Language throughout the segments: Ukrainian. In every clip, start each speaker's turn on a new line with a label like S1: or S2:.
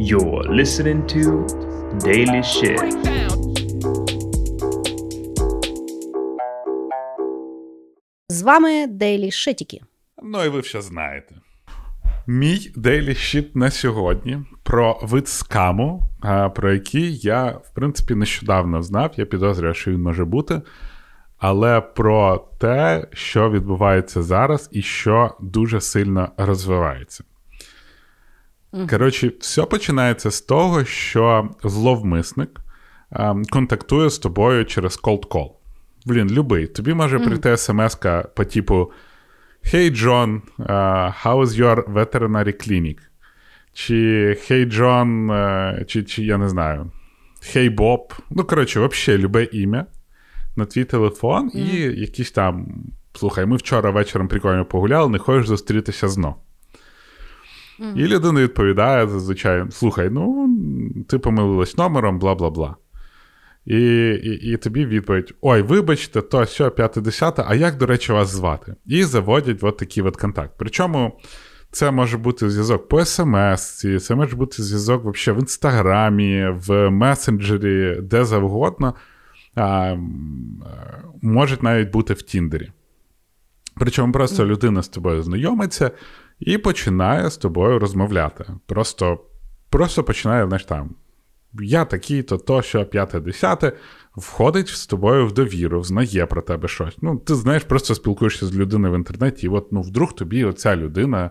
S1: You're listening to Daily Shit.
S2: З вами Дейлі Шитіки.
S3: Ну і ви все знаєте. Мій Daily Shit на сьогодні про вид скаму, про який я, в принципі, нещодавно знав. Я підозрюю, що він може бути. Але про те, що відбувається зараз, і що дуже сильно розвивається. Коротше, все починається з того, що зловмисник а, контактує з тобою через cold call. Блін, любий. Тобі може прийти смс-ка по типу Hey John, uh, how is your veterinary clinic? Чи Hey John, uh, чи, чи я не знаю. Hey Bob. Ну, коротше, взагалі, любе ім'я на твій телефон, mm. і якісь там. Слухай, ми вчора вечором прикольно погуляли, не хочеш зустрітися знов. Mm. І людина відповідає зазвичай: слухай, ну, ти помилилась номером, бла бла бла. І і, і тобі відповідь: Ой, вибачте, то що, 50, а як, до речі, вас звати? І заводять от такий от контакт. Причому це може бути зв'язок по смс, це може бути зв'язок взагалі в інстаграмі, в месенджері, де завгодно. А, Може навіть бути в Тіндері. Причому просто людина з тобою знайомиться і починає з тобою розмовляти. Просто просто починає, знаєш, там. Я такий, то то, що п'яте, десяте, входить з тобою в довіру, знає про тебе щось. Ну, ти знаєш, просто спілкуєшся з людиною в інтернеті, і от ну, вдруг тобі оця людина,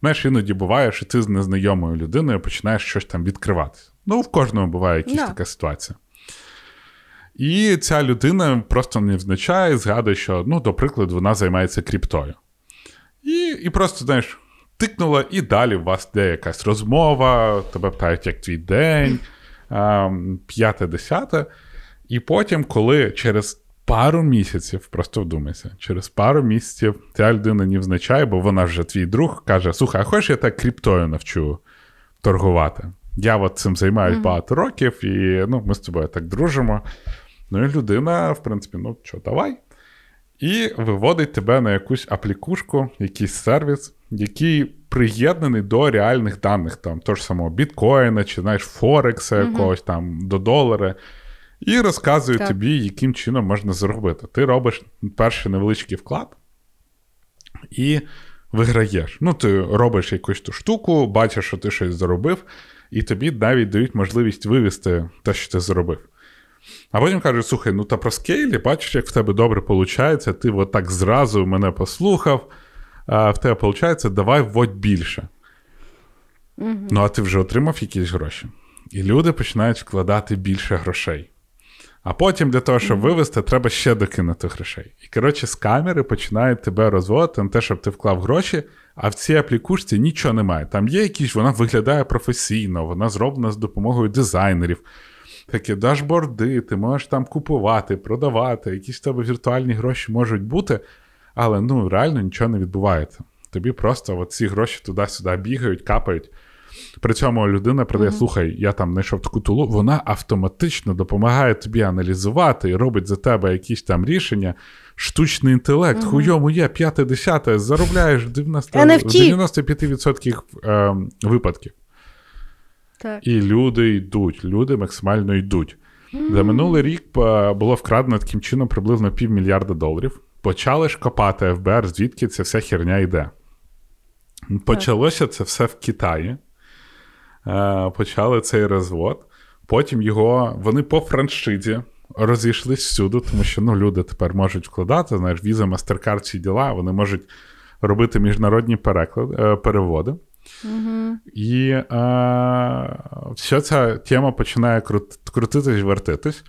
S3: знаєш, іноді буває, що ти з незнайомою людиною починаєш щось там відкривати. Ну, в кожному буває якась yeah. така ситуація. І ця людина просто не визначає, згадує, що, ну, до прикладу, вона займається кріптою. І і просто, знаєш, тикнула, і далі у вас де якась розмова, тебе питають, як твій день, п'яте-десяте. І потім, коли через пару місяців, просто вдумайся, через пару місяців ця людина не визначає, бо вона вже твій друг, каже: Слухай, а хочеш я так кріптою навчу торгувати? Я от цим займаюся mm-hmm. багато років, і ну, ми з тобою так дружимо. Ну і людина, в принципі, ну що, давай. І виводить тебе на якусь аплікушку, якийсь сервіс, який приєднаний до реальних даних, там, того ж самого біткоїна, чи знаєш, Форекса якогось там до долара. І розказує так. тобі, яким чином можна заробити. Ти робиш перший невеличкий вклад і виграєш. Ну, ти робиш якусь ту штуку, бачиш, що ти щось заробив, і тобі навіть дають можливість вивести те, що ти заробив. А потім кажуть, слухай, ну та про скейлі, бачиш, як в тебе добре виходить, ти от так зразу мене послухав, а в тебе виходить, давай вводь більше. Угу. Ну, а ти вже отримав якісь гроші. І люди починають вкладати більше грошей. А потім для того, щоб вивести, треба ще докинути грошей. І, коротше, з камери починають тебе розводити на те, щоб ти вклав гроші, а в цій аплікушці нічого немає. Там є якісь, вона виглядає професійно, вона зроблена з допомогою дизайнерів такі дашборди, ти можеш там купувати, продавати, якісь в тебе віртуальні гроші можуть бути, але ну реально нічого не відбувається. Тобі просто от ці гроші туди-сюди бігають, капають. При цьому людина продає, mm-hmm. слухай, я там знайшов таку тулу, вона автоматично допомагає тобі аналізувати і робить за тебе якісь там рішення. Штучний інтелект, mm-hmm. хуйому є, п'яте, десяте, заробляєш 90, 95% е, випадків.
S2: Так.
S3: І люди йдуть, люди максимально йдуть. Mm-hmm. За минулий рік було вкрадено таким чином приблизно півмільярда доларів. Почали ж копати ФБР, звідки ця вся херня йде. Почалося це все в Китаї. Е, почали цей розвод. Потім його вони по франшизі розійшлись всюди, тому що ну, люди тепер можуть вкладати, знаєш, віза, MasterCard, ці діла, вони можуть робити міжнародні переклади, е, переводи. Угу. І е, вся ця тема починає крут, крутитись, вертитись.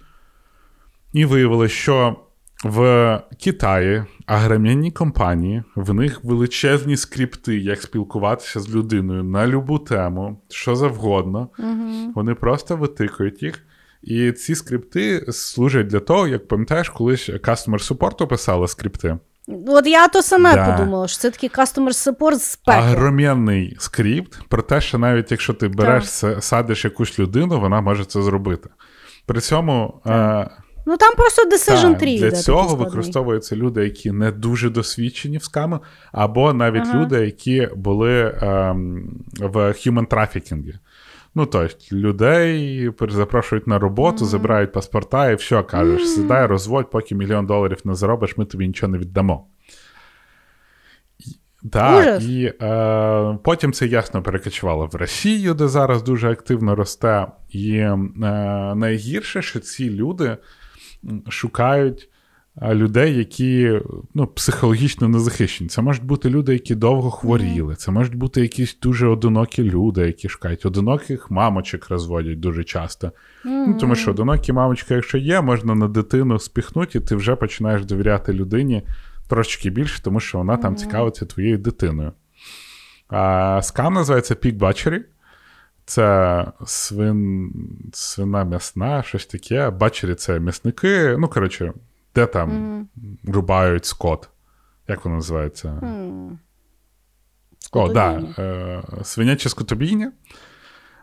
S3: І виявилося, що в Китаї агром'янні компанії, в них величезні скрипти, як спілкуватися з людиною на любу тему, що завгодно. Угу. Вони просто витикують їх. І ці скрипти служать для того, як пам'ятаєш, колись Customer Support писали скрипти.
S2: От я то саме да. подумала, що це такий customer support з пекла.
S3: Агром'янний скрипт про те, що навіть якщо ти береш, так. садиш якусь людину, вона може це зробити. При цьому е,
S2: Ну там просто decision tree.
S3: Для цього використовуються люди, які не дуже досвідчені в скаму, або навіть ага. люди, які були ем, в human trafficking. Ну, тобто, людей запрошують на роботу, mm-hmm. забирають паспорта і все, кажеш, mm-hmm. сідай, розводь, поки мільйон доларів не заробиш, ми тобі нічого не віддамо. Так, і е, потім це ясно перекочувало в Росію, де зараз дуже активно росте. І е, найгірше, що ці люди шукають людей, які ну, психологічно незахищені. Це можуть бути люди, які довго хворіли. Це можуть бути якісь дуже одинокі люди, які шукають. Одиноких мамочок розводять дуже часто. Ну, Тому що одинокі мамочки, якщо є, можна на дитину спіхнути, і ти вже починаєш довіряти людині трошки більше, тому що вона там цікавиться твоєю дитиною. А, Скам називається Peak Butchery. Це свин, свина м'ясна, щось таке. Бачері це м'ясники. Ну, коротше, де там mm-hmm. рубають скот. Як воно називається? Mm. О, да, е, Свиняче скотобійня.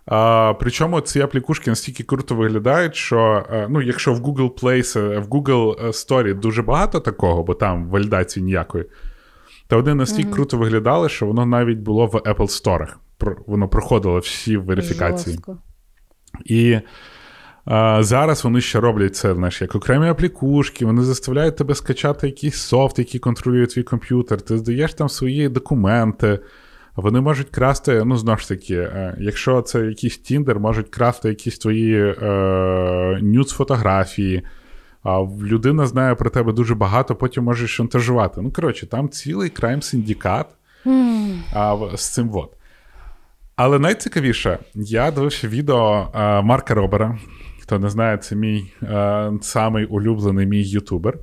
S3: А, Причому ці аплікушки настільки круто виглядають, що е, ну, якщо в Google Place, в Google Story дуже багато такого, бо там валідації ніякої, то вони настільки mm-hmm. круто виглядали, що воно навіть було в Apple Store. Воно проходило всі верифікації. Жорстко. І а, Зараз вони ще роблять це знаєш, як окремі аплікушки, вони заставляють тебе скачати якийсь софт, який контролює твій комп'ютер, ти здаєш там свої документи. Вони можуть красти, ну, знову ж таки, е, якщо це якийсь Тіндер, можуть красти якісь твої е, нюц-фотографії. А людина знає про тебе дуже багато, потім можеш шантажувати. Ну, коротше, там цілий крайм-синдикат mm. а, з цим вот. Але найцікавіше, я дивився відео а, Марка Робера. Хто не знає, це мій а, самий улюблений мій ютубер.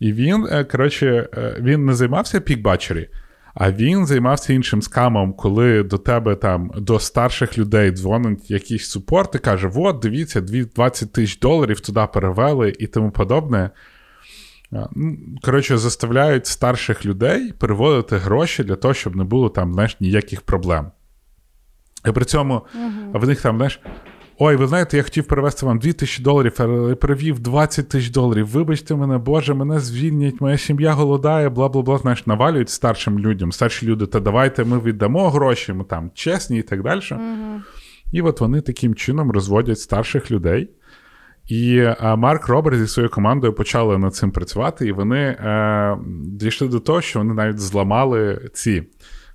S3: І він, е, коротше, е, він не займався пікбачері, а він займався іншим скамом, коли до тебе там до старших людей дзвонить якийсь супорт і каже: От, дивіться, 20 тисяч доларів туди перевели і тому подобне. Ну, коротше, заставляють старших людей переводити гроші для того, щоб не було там знаєш, ніяких проблем. І при цьому uh-huh. в них там, знаєш, ой, ви знаєте, я хотів перевести вам 2 тисячі доларів, але перевів 20 тисяч доларів. Вибачте мене, Боже, мене звільнять, моя сім'я голодає, бла бла бла. Знаєш, навалюють старшим людям. Старші люди, та давайте ми віддамо гроші, ми там чесні і так далі. Uh-huh. І от вони таким чином розводять старших людей. І а, Марк Роберт зі своєю командою почали над цим працювати, і вони е, дійшли до того, що вони навіть зламали ці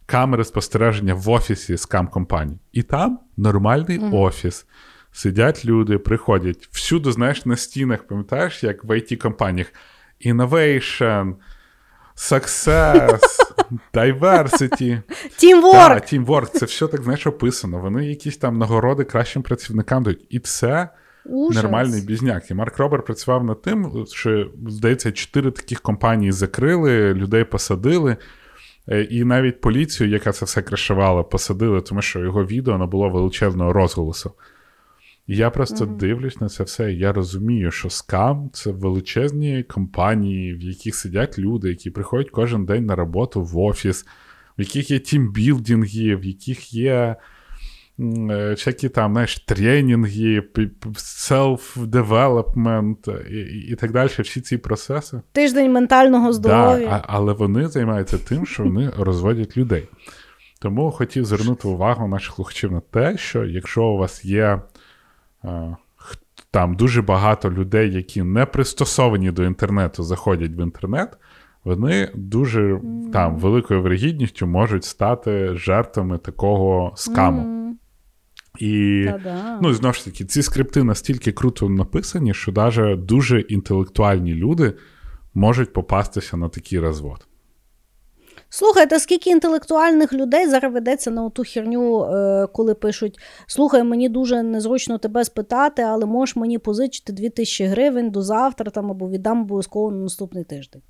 S3: камери спостереження в офісі скам компанії. І там нормальний mm. офіс. Сидять люди, приходять. Всюди, знаєш, на стінах, пам'ятаєш, як в it компаніях Innovation, Success, Diversity.
S2: Teamwork.
S3: Да, teamwork. Це все так, знаєш, описано. Вони якісь там нагороди кращим працівникам дають. І це Ужас. нормальний бізняк. І Марк Робер працював над тим, що, здається, чотири таких компанії закрили, людей посадили. Е, і навіть поліцію, яка це все кришувала, посадили, тому що його відео набуло величезного розголосу. І я просто mm-hmm. дивлюсь на це все, і я розумію, що скам це величезні компанії, в яких сидять люди, які приходять кожен день на роботу в офіс, в яких є тімбілдинги, в яких є Е, всякі там знаєш, тренінги, селф-девелопмент і, і так далі, всі ці процеси.
S2: Тиждень ментального здоров'я.
S3: Да, але вони займаються тим, що вони розводять людей. Тому хотів звернути увагу наших слухачів на те, що якщо у вас є е, там дуже багато людей, які не пристосовані до інтернету, заходять в інтернет. Вони дуже mm. там великою вирогідністю можуть стати жертвами такого скаму. І Та-да. ну, знову ж таки, ці скрипти настільки круто написані, що навіть дуже інтелектуальні люди можуть попастися на такий розвод.
S2: Слухайте, скільки інтелектуальних людей зараз ведеться на ту херню, е, коли пишуть: Слухай, мені дуже незручно тебе спитати, але можеш мені позичити 2000 гривень до завтра там, або віддам обов'язково на наступний тиждень.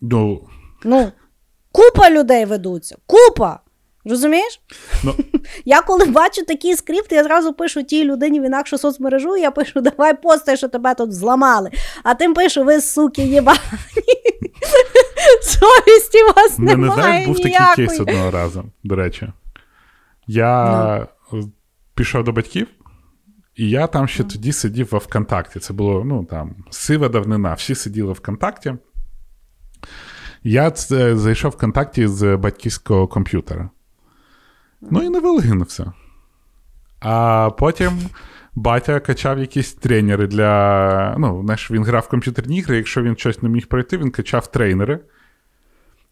S3: Ну,
S2: ну купа людей ведуться. Купа! Розумієш? Ну. Я коли бачу такий скрипт, я зразу пишу тій людині в інакшу соцмережу, я пишу, давай пости, що тебе тут зламали. А тим пишу, ви суки єбані. Совісті вас немає. Не знаєш,
S3: був такий кейс одного разу, до речі. Я no. Ну. пішов до батьків, І я там ще тоді сидів во ВКонтакті. Це було ну, там, сива давнина, всі сиділи ВКонтакті. Я зайшов в ВКонтакті з батьківського комп'ютера. Ну і не вилинувся. А потім батя качав якісь тренери для. Ну, знаєш, він грав в комп'ютерні ігри, якщо він щось не міг пройти, він качав тренери.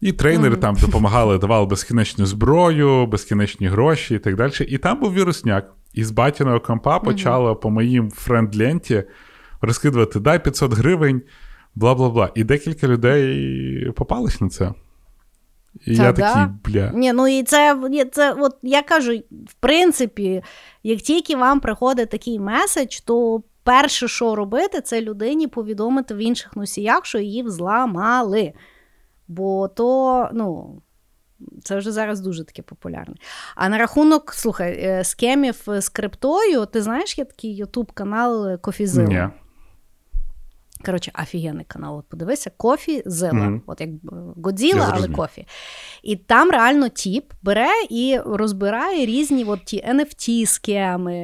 S3: І тренери mm-hmm. там допомагали, давали безкінечну зброю, безкінечні гроші і так далі. І там був вірусняк. І з батіного компа почало mm-hmm. по моїм френд-ленті розкидувати дай 500 гривень, бла бла бла. І декілька людей попались на це. І Та, я такий, бля.
S2: Ні, ну і це, це от я кажу, в принципі, як тільки вам приходить такий меседж, то перше, що робити, це людині повідомити в інших носіях, що її взламали. Бо то, ну. Це вже зараз дуже таке популярне. А на рахунок, слухай, е, скемів з криптою, ти знаєш, є такий ютуб канал Кофізил? Коротше, офігенний канал. От подивися, кофі зила. Mm-hmm. От як Годзіла, але кофі. І там реально тіп бере і розбирає різні от ті NFT схеми,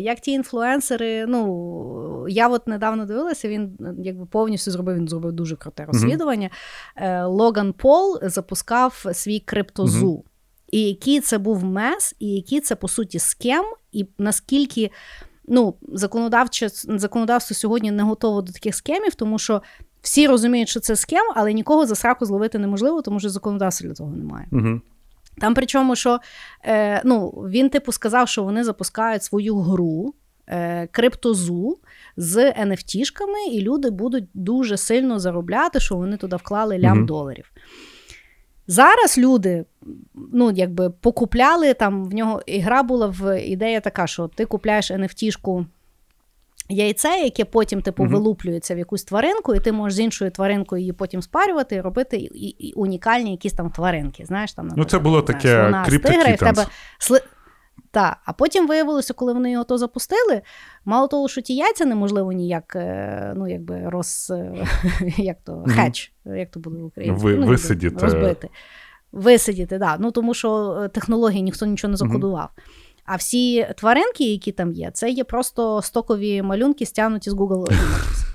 S2: як ті інфлюенсери. Ну, я от недавно дивилася, він якби повністю зробив, він зробив дуже круте розслідування. Mm-hmm. Логан Пол запускав свій криптозу. Mm-hmm. І який це був мес, і який це, по суті, схем, і наскільки ну, законодавче законодавство сьогодні не готово до таких схемів, тому що всі розуміють, що це схем, але нікого за сраку зловити неможливо, тому що законодавства для того немає.
S3: Угу.
S2: Там причому, що е, ну, він, типу, сказав, що вони запускають свою гру. Е, криптозу з NFT-шками, і люди будуть дуже сильно заробляти, що вони туди вклали лям mm доларів. Зараз люди ну, якби покупляли там в нього ігра була в ідея така, що ти купляєш NFT-шку яйце, яке потім типу mm-hmm. вилуплюється в якусь тваринку, і ти можеш з іншою тваринкою її потім спарювати і робити і, і унікальні якісь там тваринки. Знаєш, там,
S3: наприклад, Ну, це було таке криптокітанс.
S2: Так, а потім виявилося, коли вони його то запустили. Мало того, що ті яйця неможливо ніяк е, ну, якби роз е, як то, хеч, як то буде в Україні
S3: Ви, ну, висидіти.
S2: розбити. Висидіти, да. Ну тому що е, технології ніхто нічого не закодував. А всі тваринки, які там є, це є просто стокові малюнки, стягнуті з Google Images.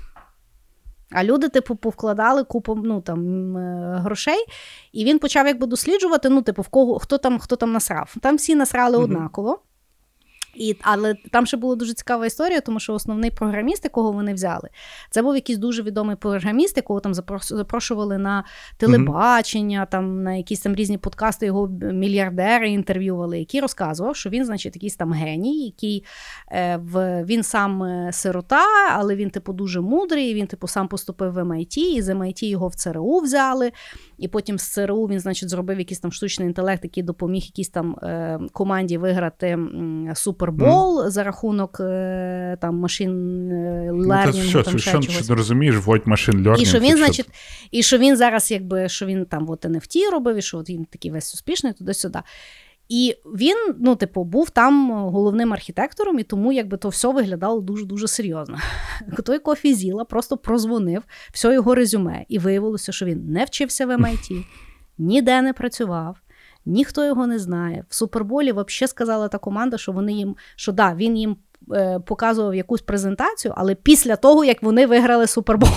S2: А люди, типу, повкладали купу ну, там, грошей, і він почав якби досліджувати, ну, типу, в кого хто там хто там насрав. Там всі насрали mm-hmm. однаково. І, Але там ще була дуже цікава історія, тому що основний програміст, якого вони взяли, це був якийсь дуже відомий програміст, якого там запрошували на телебачення, mm-hmm. там на якісь там різні подкасти, його мільярдери інтерв'ювали, який розказував, що він, значить, якийсь там геній, який е, в, він сам е, сирота, але він, типу, дуже мудрий. Він, типу, сам поступив в MIT, і з MIT його в ЦРУ взяли. І потім з ЦРУ він, значить, зробив якийсь там штучний інтелект, який допоміг якійсь там е, команді виграти супербол mm. за рахунок е, там машин лернінгу. Ну,
S3: що, там, що, що, що не розумієш, вводь машин лернінг.
S2: І що він, значить, і що він зараз, якби що він там от NFT робив, і що от він такий весь успішний туди-сюди. І він, ну, типу, був там головним архітектором, і тому якби то все виглядало дуже-дуже серйозно. Той Кофізіла просто прозвонив все його резюме, і виявилося, що він не вчився в MIT, ніде не працював, ніхто його не знає. В Суперболі взагалі сказала та команда, що вони їм, що да, він їм е, показував якусь презентацію, але після того, як вони виграли Супербол.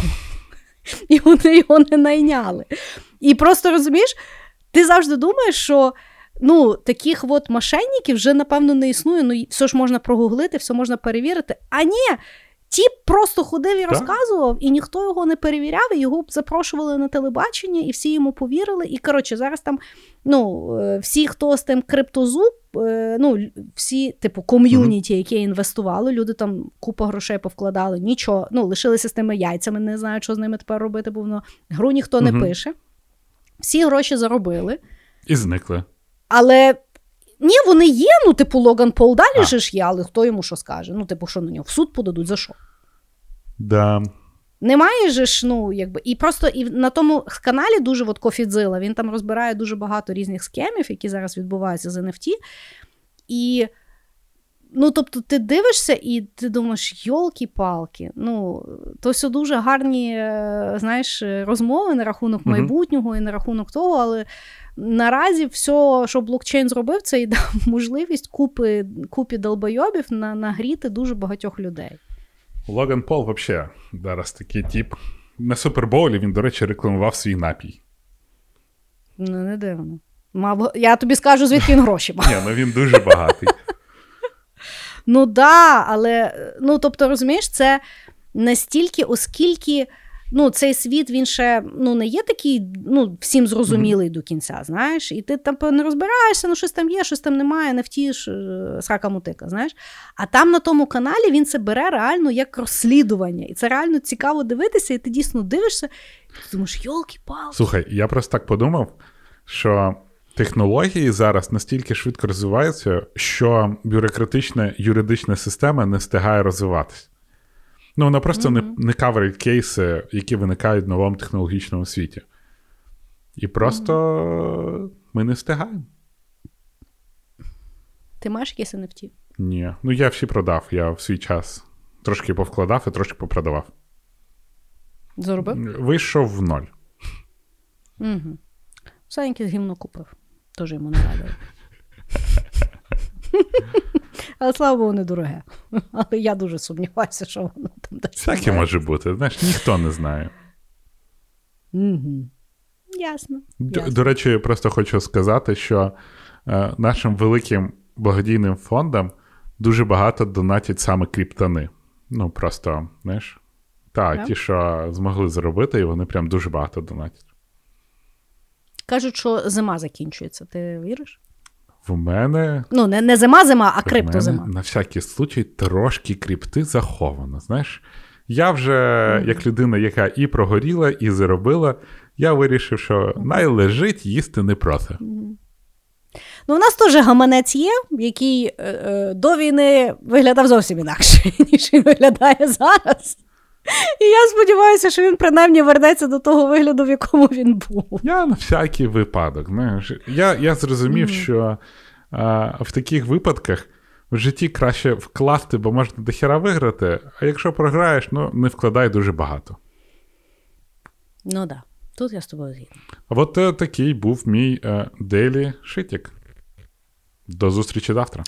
S2: І вони його не найняли. І просто розумієш, ти завжди думаєш, що ну, таких от мошенників вже, напевно, не існує. Ну, все ж можна прогуглити, все можна перевірити. А ні, тіп просто ходив і так? розказував, і ніхто його не перевіряв, і його запрошували на телебачення, і всі йому повірили. І коротше, зараз там ну, е, всі, хто з тим криптозу, е, ну, всі, типу, ком'юніті, які інвестували, люди там купу грошей повкладали, нічого, ну, лишилися з тими яйцями, не знають, що з ними тепер робити, бо воно гру ніхто не пише. Всі гроші заробили.
S3: І зникли.
S2: Але ні, вони є, ну, типу, Логан Пол далі же ж є, але хто йому що скаже? Ну, типу, що на нього в суд подадуть, за що?
S3: Да.
S2: Немає же ж, ну, якби. І просто і на тому каналі дуже от Кофідзила, він там розбирає дуже багато різних схемів, які зараз відбуваються з NFT. І Ну, тобто, ти дивишся і ти думаєш, йолки-палки. Ну, то все дуже гарні, е, знаєш, розмови на рахунок майбутнього і на рахунок того, але наразі все, що блокчейн зробив, це і дав можливість купи, купі долбойобів на, нагріти дуже багатьох людей.
S3: Логан Пол взагалі зараз такий тип. На Супербоулі він, до речі, рекламував свій напій.
S2: Ну, не дивно. Мав, я тобі скажу, звідки він гроші мав.
S3: Ні, ну він дуже багатий.
S2: Ну да, але ну тобто, розумієш, це настільки, оскільки ну, цей світ він ще ну, не є такий ну, всім зрозумілий до кінця, знаєш, і ти там не розбираєшся, ну щось там є, щось там немає, не втіш е, срака мутика, знаєш. А там на тому каналі він це бере реально як розслідування. І це реально цікаво дивитися, і ти дійсно дивишся, і ти думаєш, йолки-палки.
S3: Слухай, я просто так подумав, що технології зараз настільки швидко розвиваються, що бюрократична юридична система не встигає розвиватись. Ну, вона просто не, не каверить кейси, які виникають в новому технологічному світі. І просто ми не встигаємо.
S2: Ти маєш якісь NFT?
S3: Ні. Ну, я всі продав, я в свій час трошки повкладав і трошки попродавав.
S2: Заробив?
S3: Вийшов в ноль.
S2: Угу. Саньки з гімно купив. Теж йому не радили. Але слава Богу, недороге. Але я дуже сумніваюся, що воно там десь.
S3: Всяке може бути. Знаєш, ніхто не знає.
S2: Угу. Ясно.
S3: До,
S2: ясно.
S3: до речі, просто хочу сказати, що е, нашим великим благодійним фондам дуже багато донатять саме кріптони. Ну, просто, знаєш, та,
S2: Да?
S3: ті, що змогли зробити, і вони прям дуже багато донатять.
S2: Кажуть, що зима закінчується. Ти віриш?
S3: В мене,
S2: Ну, не, не зима зима, а
S3: в
S2: криптозима.
S3: мене на всякий случай трошки крипти заховано. Знаєш, я вже, як людина, яка і прогоріла, і заробила, я вирішив, що найлежить їсти не проти.
S2: Ну, у нас теж гаманець є, який е, е, до війни виглядав зовсім інакше, ніж він виглядає зараз. І я сподіваюся, що він принаймні вернеться до того вигляду, в якому він був.
S3: Я на всякий випадок. Знаєш, я, я зрозумів, що а, в таких випадках в житті краще вкласти, бо можна дохіра виграти, а якщо програєш, ну не вкладай дуже багато.
S2: Ну так, да. тут я з тобою згідна.
S3: От е, такий був мій е, дейлі шитік. До зустрічі завтра.